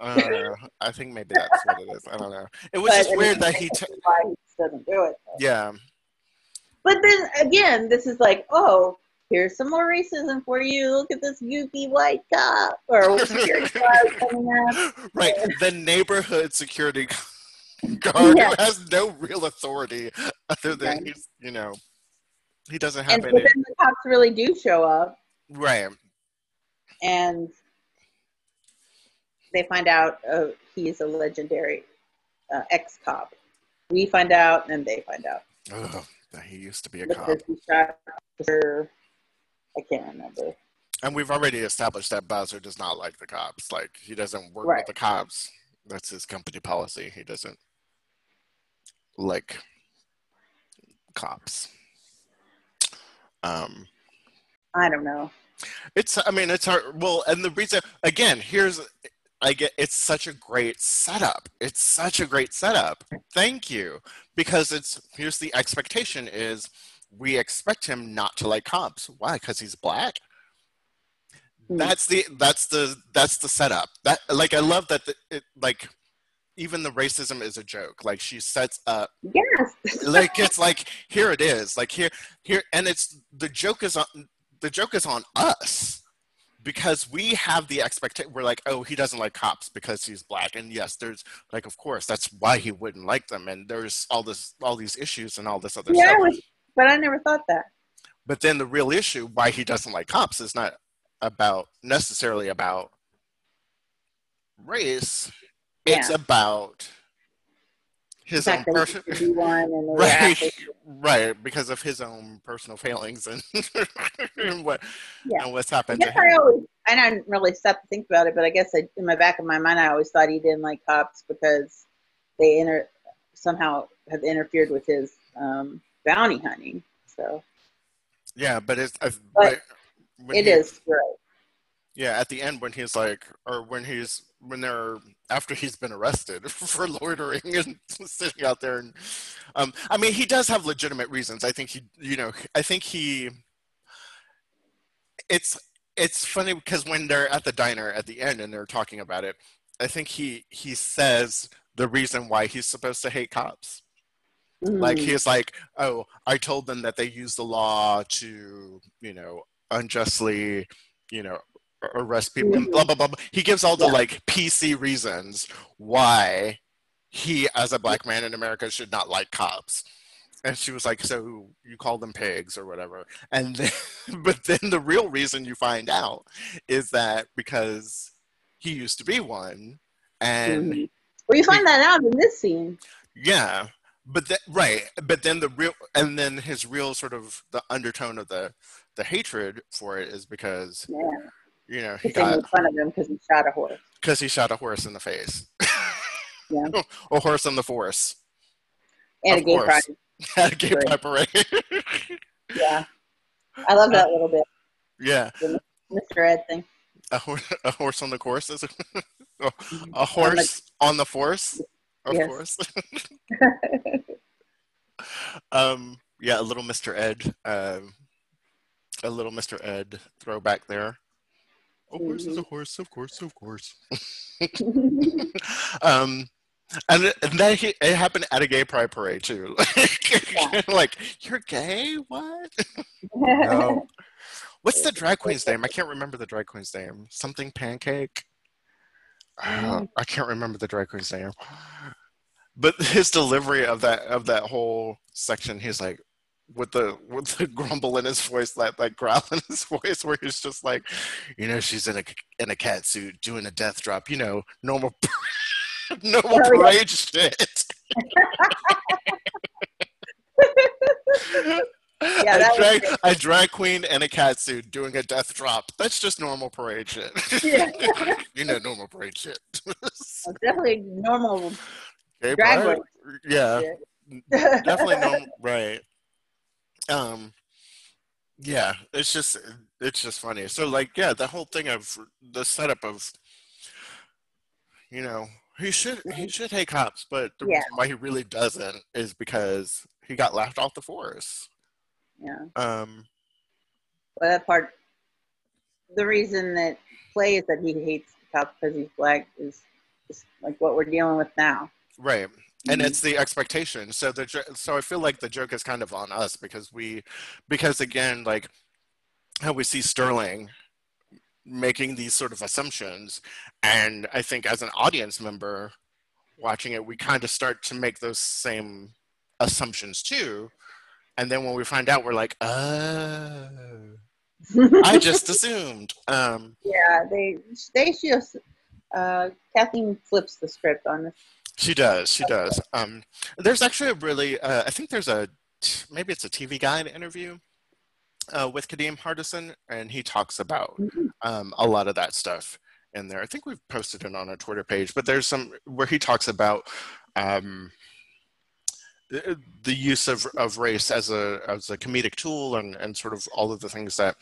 Uh, I think maybe that's what it is. I don't know. It was
But,
just weird that he. T-
why he just doesn't do it. though.
yeah,
But then again, this is like, oh, here's some more racism for you. Look at this goofy white cop or security guard coming up.
right. The neighborhood security guard
Yeah.
who has no real authority other than he's, you know, he doesn't have
And
any.
then the cops really do show up,
Right.
and they find out uh, he's a legendary uh, ex-cop. We find out, and they find out
Ugh, that he used to be a cop.
because her. I can't remember.
And we've already established that Bowser does not like the cops. Like he doesn't work
Right.
with the cops. That's his company policy. He doesn't like cops. Um,
I don't know.
it's. I mean, it's hard. Well, and the reason again, here's. I get. It's such a great setup. It's such a great setup. Thank you, because it's. Here's the expectation: is we expect him not to like cops. Why? Because he's black
Hmm.
that's the that's the that's the setup that like i love that the, it, like even the racism is a joke like she sets up
Yes.
like it's like here it is like here here and it's the joke is on the joke is on us because we have the expectation we're like oh he doesn't like cops because he's black and yes there's like of course that's why he wouldn't like them and there's all this all these issues and all this other
yeah,
stuff
was, but I never thought that.
but then the real issue why he doesn't like cops is not about necessarily about race
yeah.
it's
about
his own
fact that he
person
used to be one and they were
right right because of his own personal failings and, and what
Yeah.
and what's
I
happened to him
I always, I didn't really stop to think about it, but I guess I, in my back of my mind, I always thought he didn't like cops because they inter, somehow have interfered with his um, bounty hunting. So
yeah but it's
But-
when
It
he-
is right.
Yeah, at the end when he's like, or when he's when they're after he's been arrested for loitering and sitting out there, and um, I mean he does have legitimate reasons. I think he, you know, I think he. It's it's funny because when they're at the diner at the end and they're talking about it, I think he he says the reason why he's supposed to hate cops. Like
Mhm.
he's like, oh, I told them that they use the law to, you know, unjustly, you know, arrest people and blah blah blah. blah. He gives all the
Yeah.
like PC reasons why he, as a black man in America, should not like cops. And she was like, so you call them pigs or whatever. And then, but then the real reason you find out is that because he used to be one, and
Mhm. Well, you find that out in this scene.
yeah, but that right, but then the real and then his real sort of the undertone of the the hatred for it is because
Yeah,
you know he got
made fun of him because he shot a horse.
because he shot a horse in the face.
Yeah.
a horse in the force
And
Of
a gay
course.
pride.
at a gay pride parade.
Yeah, I love that little bit,
yeah,
Mr. Ed thing.
a, a horse on the course is a, a horse on the force. Of
Yes.
course. um, yeah, a little Mr. Ed, um, a little Mr. Ed throwback there. A horse is a horse, of course, of course. um, and, and that he, it happened at a gay pride parade too.
Yeah.
like, you're gay? What? No. What's the drag queen's name? I can't remember the drag queen's name. Something pancake. Uh, I can't remember the drag queen's name. But his delivery of that of that whole section, he's like, with the with the grumble in his voice, that like growl in his voice, where he's just like, you know, she's in a in a cat suit doing a death drop, you know, normal normal
Oh, yeah.
parade shit.
Yeah,
a,
that was
drag, a drag queen in a cat suit doing a death drop. That's just normal parade shit.
Yeah.
you know, normal parade shit.
It's definitely normal.
Gay
Drag?
Yeah,
definitely
normal. Right. Um. Yeah, it's just it's just funny. So like, yeah, the whole thing of the setup of, you know, he should he should hate cops, but the
Yeah.
reason why he really doesn't is because he got laughed off the force.
Yeah.
Um.
Well, that part. The reason that plays that he hates cops because he's black is, is like what we're dealing with now.
Right. And
Mhm.
it's the expectation. So the so I feel like the joke is kind of on us because we because again like how we see Sterling making these sort of assumptions and I think as an audience member watching it we kind of start to make those same assumptions too. And then when we find out we're like, "Oh, I just assumed." Um
yeah, they they just uh, Kathleen flips the script on this.
She does. She does. Um, there's actually a really, uh, I think there's a, maybe it's a TV Guide interview uh, with Kadeem Hardison, and he talks about um, a lot of that stuff in there. I think we've posted it on our Twitter page, but there's some where he talks about um, the, the use of, of race as a as a comedic tool and, and sort of all of the things that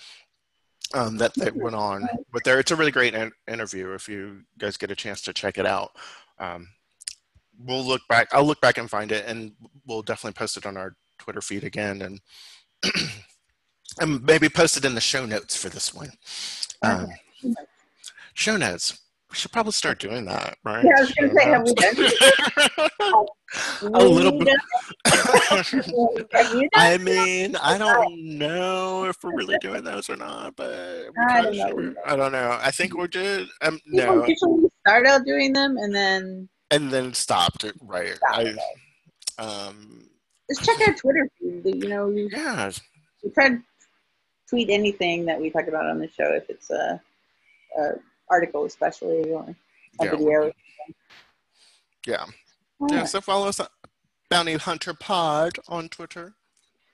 um, that that went on. But there, it's a really great in- interview. If you guys get a chance to check it out. Um, we'll look back i'll look back and find it and we'll definitely post it on our twitter feed again and and maybe post it in the show notes for this one. Um, show notes. We should probably start doing that right?
Yeah, I was gonna say, have we done
a little bit
Have you done
i mean i don't know if we're really doing those or not but
I don't know.
i don't know. I think we're just um,
People
no.
usually start out doing them and then
and then stopped it right
Stop
I, um
just check our Twitter feed. You know, you,
yeah
we try to tweet anything that we talk about on the show if it's a, a article, especially or a
Yeah.
video.
yeah
Oh,
Yeah, so follow us at Bounty Hunter Pod on Twitter.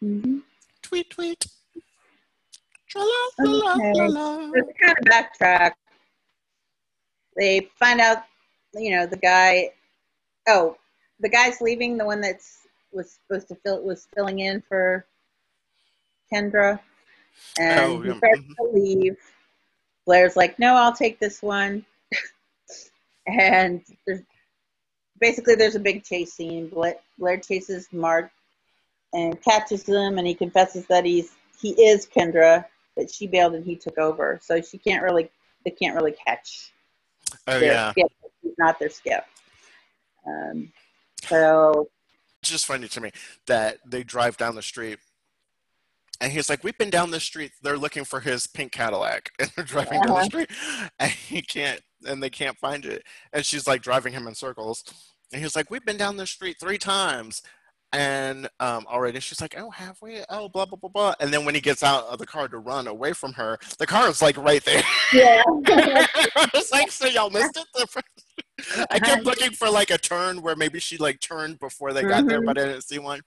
mhm.
Tweet, tweet. Tra-la-la-la-la-la.
Just kind of backtrack. They find out, you know, the guy. Oh, the guy's leaving. The one that's was supposed to fill was filling in for Kendra. and
Oh,
he
yeah,
starts
mhm.
to leave. Blair's like, "No, I'll take this one." and there's basically there's a big chase scene. Blair, Blair chases Mark and catches him, and he confesses that he's he is Kendra, that she bailed and he took over. So she can't really they can't really catch
Oh yeah.
Not their skip. Um, so
it's just funny to me that they drive down the street. And he's like, "We've been down the street. They're looking for his pink Cadillac, and they're driving down the
Uh-huh.
street, and he can't, and they can't find it. And she's like driving him in circles, and he's like, "We've been down the street three times, and um, already." She's like, "Oh, have we? Oh, blah blah blah blah." And then when he gets out of the car to run away from her, the car is like right there.
yeah,
I was like, "So y'all missed it?" I kept looking for like a turn where maybe she like turned before they got there,
Mhm.
but I didn't see one.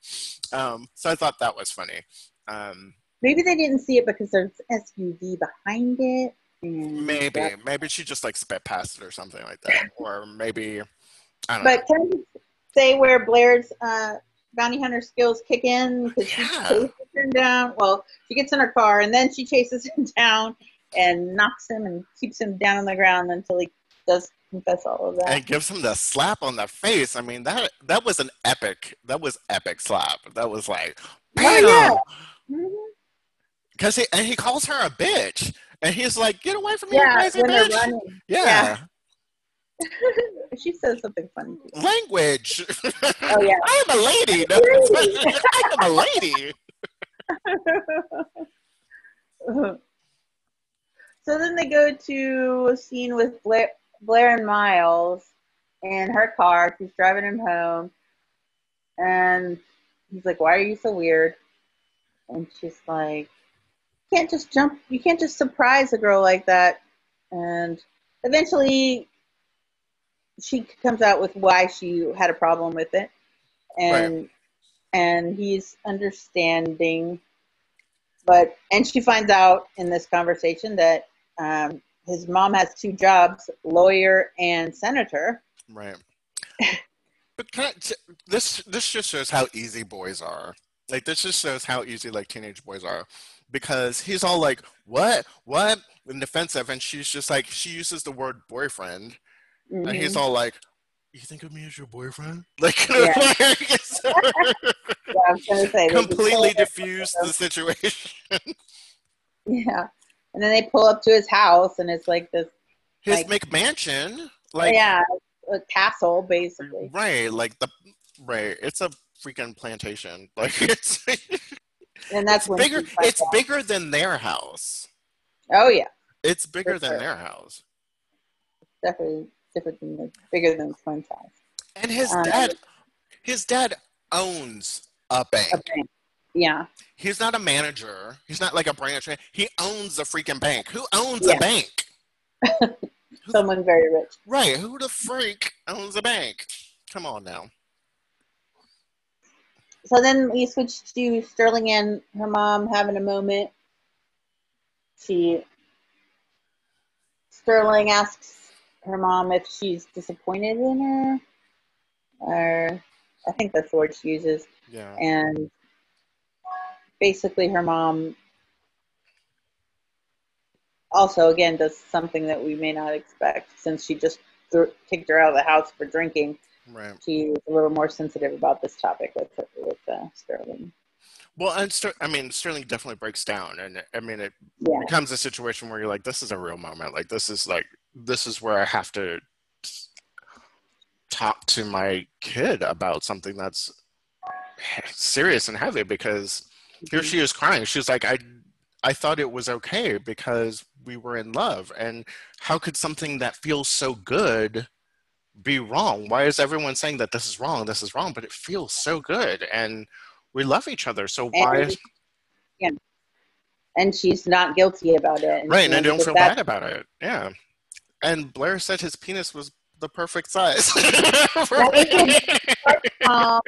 Um, so I thought that was funny. Um,
maybe they didn't see it because there's SUV behind it.
maybe,
that-
maybe she just like sped past it or something like that, or maybe I don't know.
But can you say where Blair's uh, bounty hunter skills kick in? Because she chases him down. Well, she gets in her car and then she chases him down and knocks him and keeps him down on the ground until he does confess all of that.
And gives him the slap on the face. I mean that that was an epic. That was epic slap. That was like,
Oh, yeah.
bam!
Mm-hmm.
Because he and he calls her a bitch, and he's like, "Get away from me, you
Yeah,
crazy bitch!"
running.
Yeah.
she says something funny.
Language.
Oh, yeah.
I am a lady. No, I am a lady.
so then they go to a scene with Blair, Blair and Miles in her car. She's driving him home. And he's like, Why are you so weird? And she's like, You can't just jump, you can't just surprise a girl like that. And eventually she comes out with why she had a problem with it. And and he's understanding but and she finds out in this conversation that um, his mom has two jobs lawyer and senator
Right. But I, this this just shows how easy boys are. Like this just shows how easy like teenage boys are, because he's all like, "What? What?" and defensive, and she's just like, she uses the word boyfriend, and he's
Mhm.
all like, "You think of me as your boyfriend?" Like,
Yeah. Yeah, I was say,
completely diffused the situation.
yeah and then they pull up to his house and it's like this
His
Like-
McMansion, like,
yeah a castle basically
right, like the right. It's a freaking plantation. Like it's
and that's
it's
when
bigger. It's
out.
bigger than their house.
oh yeah
It's bigger
For
than
sure.
their house.
definitely different than the bigger than the twin house
And his
Um,
dad, his dad owns a bank.
okay yeah
He's not a manager. He's not like a branch. man- He owns a freaking bank. Who owns
Yeah.
a bank?
someone very rich
Right. Who the freak owns a bank? Come on now.
So then we switch to Sterling and her mom having a moment. She Sterling asks her mom if she's disappointed in her, or I think that's the word she uses.
Yeah.
And basically, her mom also again does something that we may not expect since she just threw, kicked her out of the house for drinking
Right.
she's a little more sensitive about this topic with with uh, Sterling.
Well, and Ster- I mean, Sterling definitely breaks down, and I mean, it
Yeah,
becomes a situation where you're like, this is a real moment. Like, this is like, this is where I have to talk to my kid about something that's serious and heavy because here mm-hmm. she is crying. She was like, I, I thought it was okay because we were in love, and how could something that feels so good be wrong? Why is everyone saying that this is wrong? This is wrong, but it feels so good, and we love each other. So why?
and, yeah, and she's not guilty about it. And
Right, and I don't feel bad about it. Yeah. And Blair said his penis was the perfect size.
Um,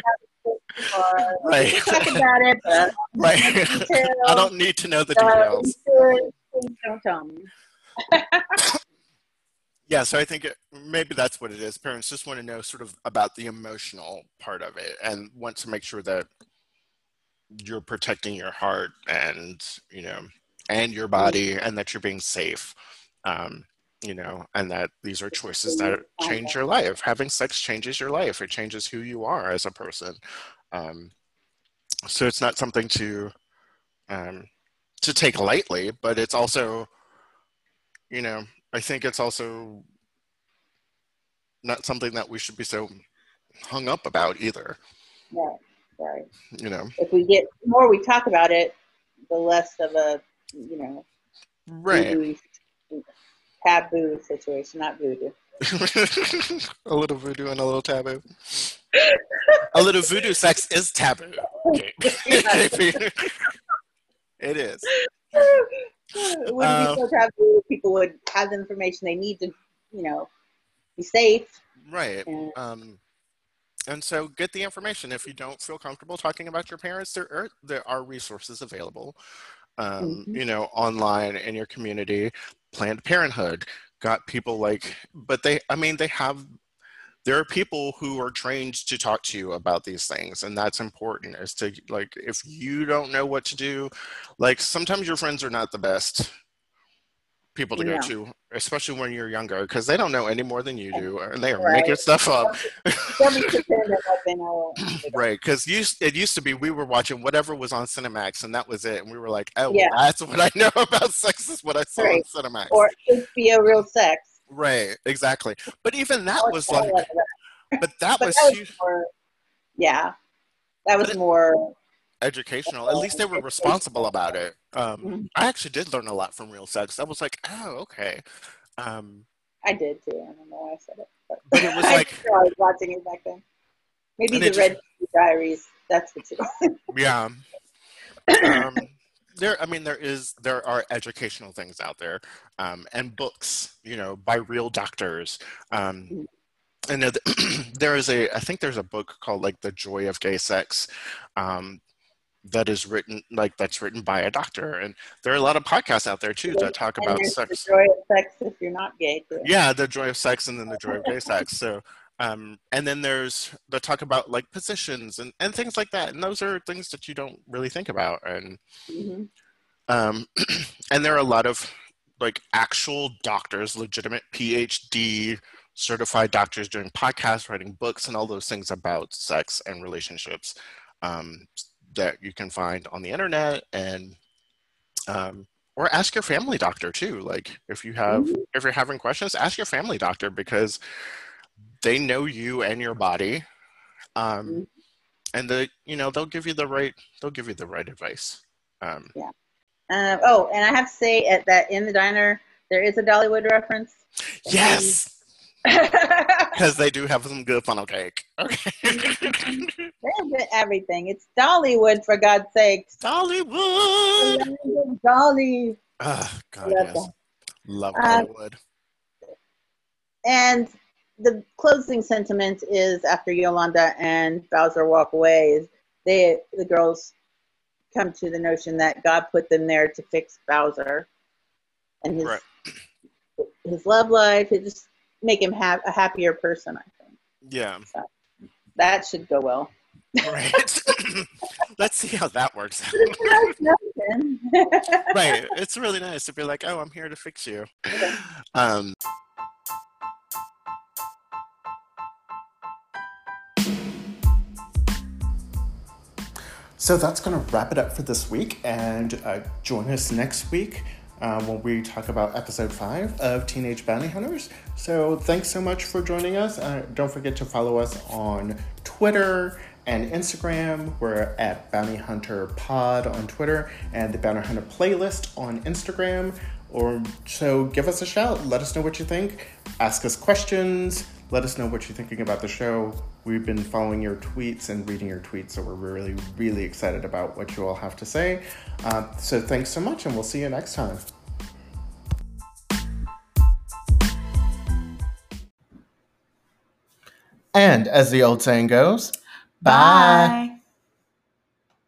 right.
talk about it, but
right. I don't need to know the details.
please don't tell me.
Yeah, so I think it, maybe that's what it is. Parents just want to know sort of about the emotional part of it and want to make sure that you're protecting your heart and, you know, and your body and that you're being safe um, you know and that these are choices that change your life. Having sex changes your life. It changes who you are as a person. Um, so it's not something to um, to take lightly but it's also you know i think it's also not something that we should be so hung up about either.
Right, right.
you know
If we get the more we talk about it, the less of a you know
right
voodoo- taboo situation, not voodoo.
a little voodoo and a little taboo a little voodoo sex is taboo okay. it is
it wouldn't
Um,
be so taboo if people would have the information they need to, you know, be safe.
right
And,
um and so get the information. If you don't feel comfortable talking about your parents there are there are resources available um,
Mhm.
you know online in your community. Planned parenthood got people like but they i mean they have there are people who are trained to talk to you about these things and that's important is to like if you don't know what to do like sometimes your friends are not the best people to go to especially when you're younger because they don't know any more than you do and they are
Right.
making stuff up
They'll be pretending like they know.
right because it used to be we were watching whatever was on cinemax and that was it and we were like oh
Yeah.
well, that's what i know about sex is what i saw
Right.
on cinemax
Or HBO Real Sex.
right exactly but even that was like
that.
but that
But
was
that was more, yeah, that was
But
more.
Educational at least they were responsible about it um,
Mhm.
i actually did learn a lot from real sex i was like oh okay um,
I did too. I don't know why I said it, but,
But it was like-
didn't I was watching it back then. Maybe the
just-
Red Diaries. That's the two.
yeah um, there i mean there is there are educational things out there um, and books you know by real doctors um, and there- there is a i think there's a book called like the joy of gay sex um, that is written like that's written by a doctor and there are a lot of podcasts out there too that talk about sex
the joy of sex if you're not gay. Too.
yeah the joy of sex and then the joy of gay sex so um, and then there's the talk about like positions and, and things like that and those are things that you don't really think about and
hmm
um, and there are a lot of like actual doctors legitimate phd certified doctors doing podcasts writing books and all those things about sex and relationships um, that you can find on the internet and um, or ask your family doctor too. Like if you have if you're having questions ask your family doctor because they know you and your body. Um,
Mhm.
and the you know they'll give you the right they'll give you the right advice. Um,
Uh, oh, and I have to say at that in the diner there is a Dollywood reference.
yes because they do have some good funnel cake okay
everything. It's Dollywood for God's sake.
dollywood
Dolly.
oh god
Love
yes love
Um,
dollywood
And the closing sentiment is after Yolanda and Bowser walk away, is they the girls come to the notion that God put them there to fix Bowser and his
Right.
his love life, just make him have a happier person. I think
yeah
that should go well.
right let's see how that works out
It's a nice notion.
right it's really nice to be like oh i'm here to fix you um so that's going to wrap it up for this week and uh, join us next week uh, when we talk about episode 5 of teenage bounty hunters so thanks so much for joining us uh, don't forget to follow us on twitter and Instagram. We're at Bounty Hunter Pod on Twitter and the Bounty Hunter Playlist on Instagram. Or so give us a shout. Let us know what you think. Ask us questions. Let us know what you're thinking about the show. We've been following your tweets and reading your tweets, so we're really, really excited about what you all have to say. Uh, so thanks so much, and we'll see you next time. And as the old saying goes, bye.
Bye.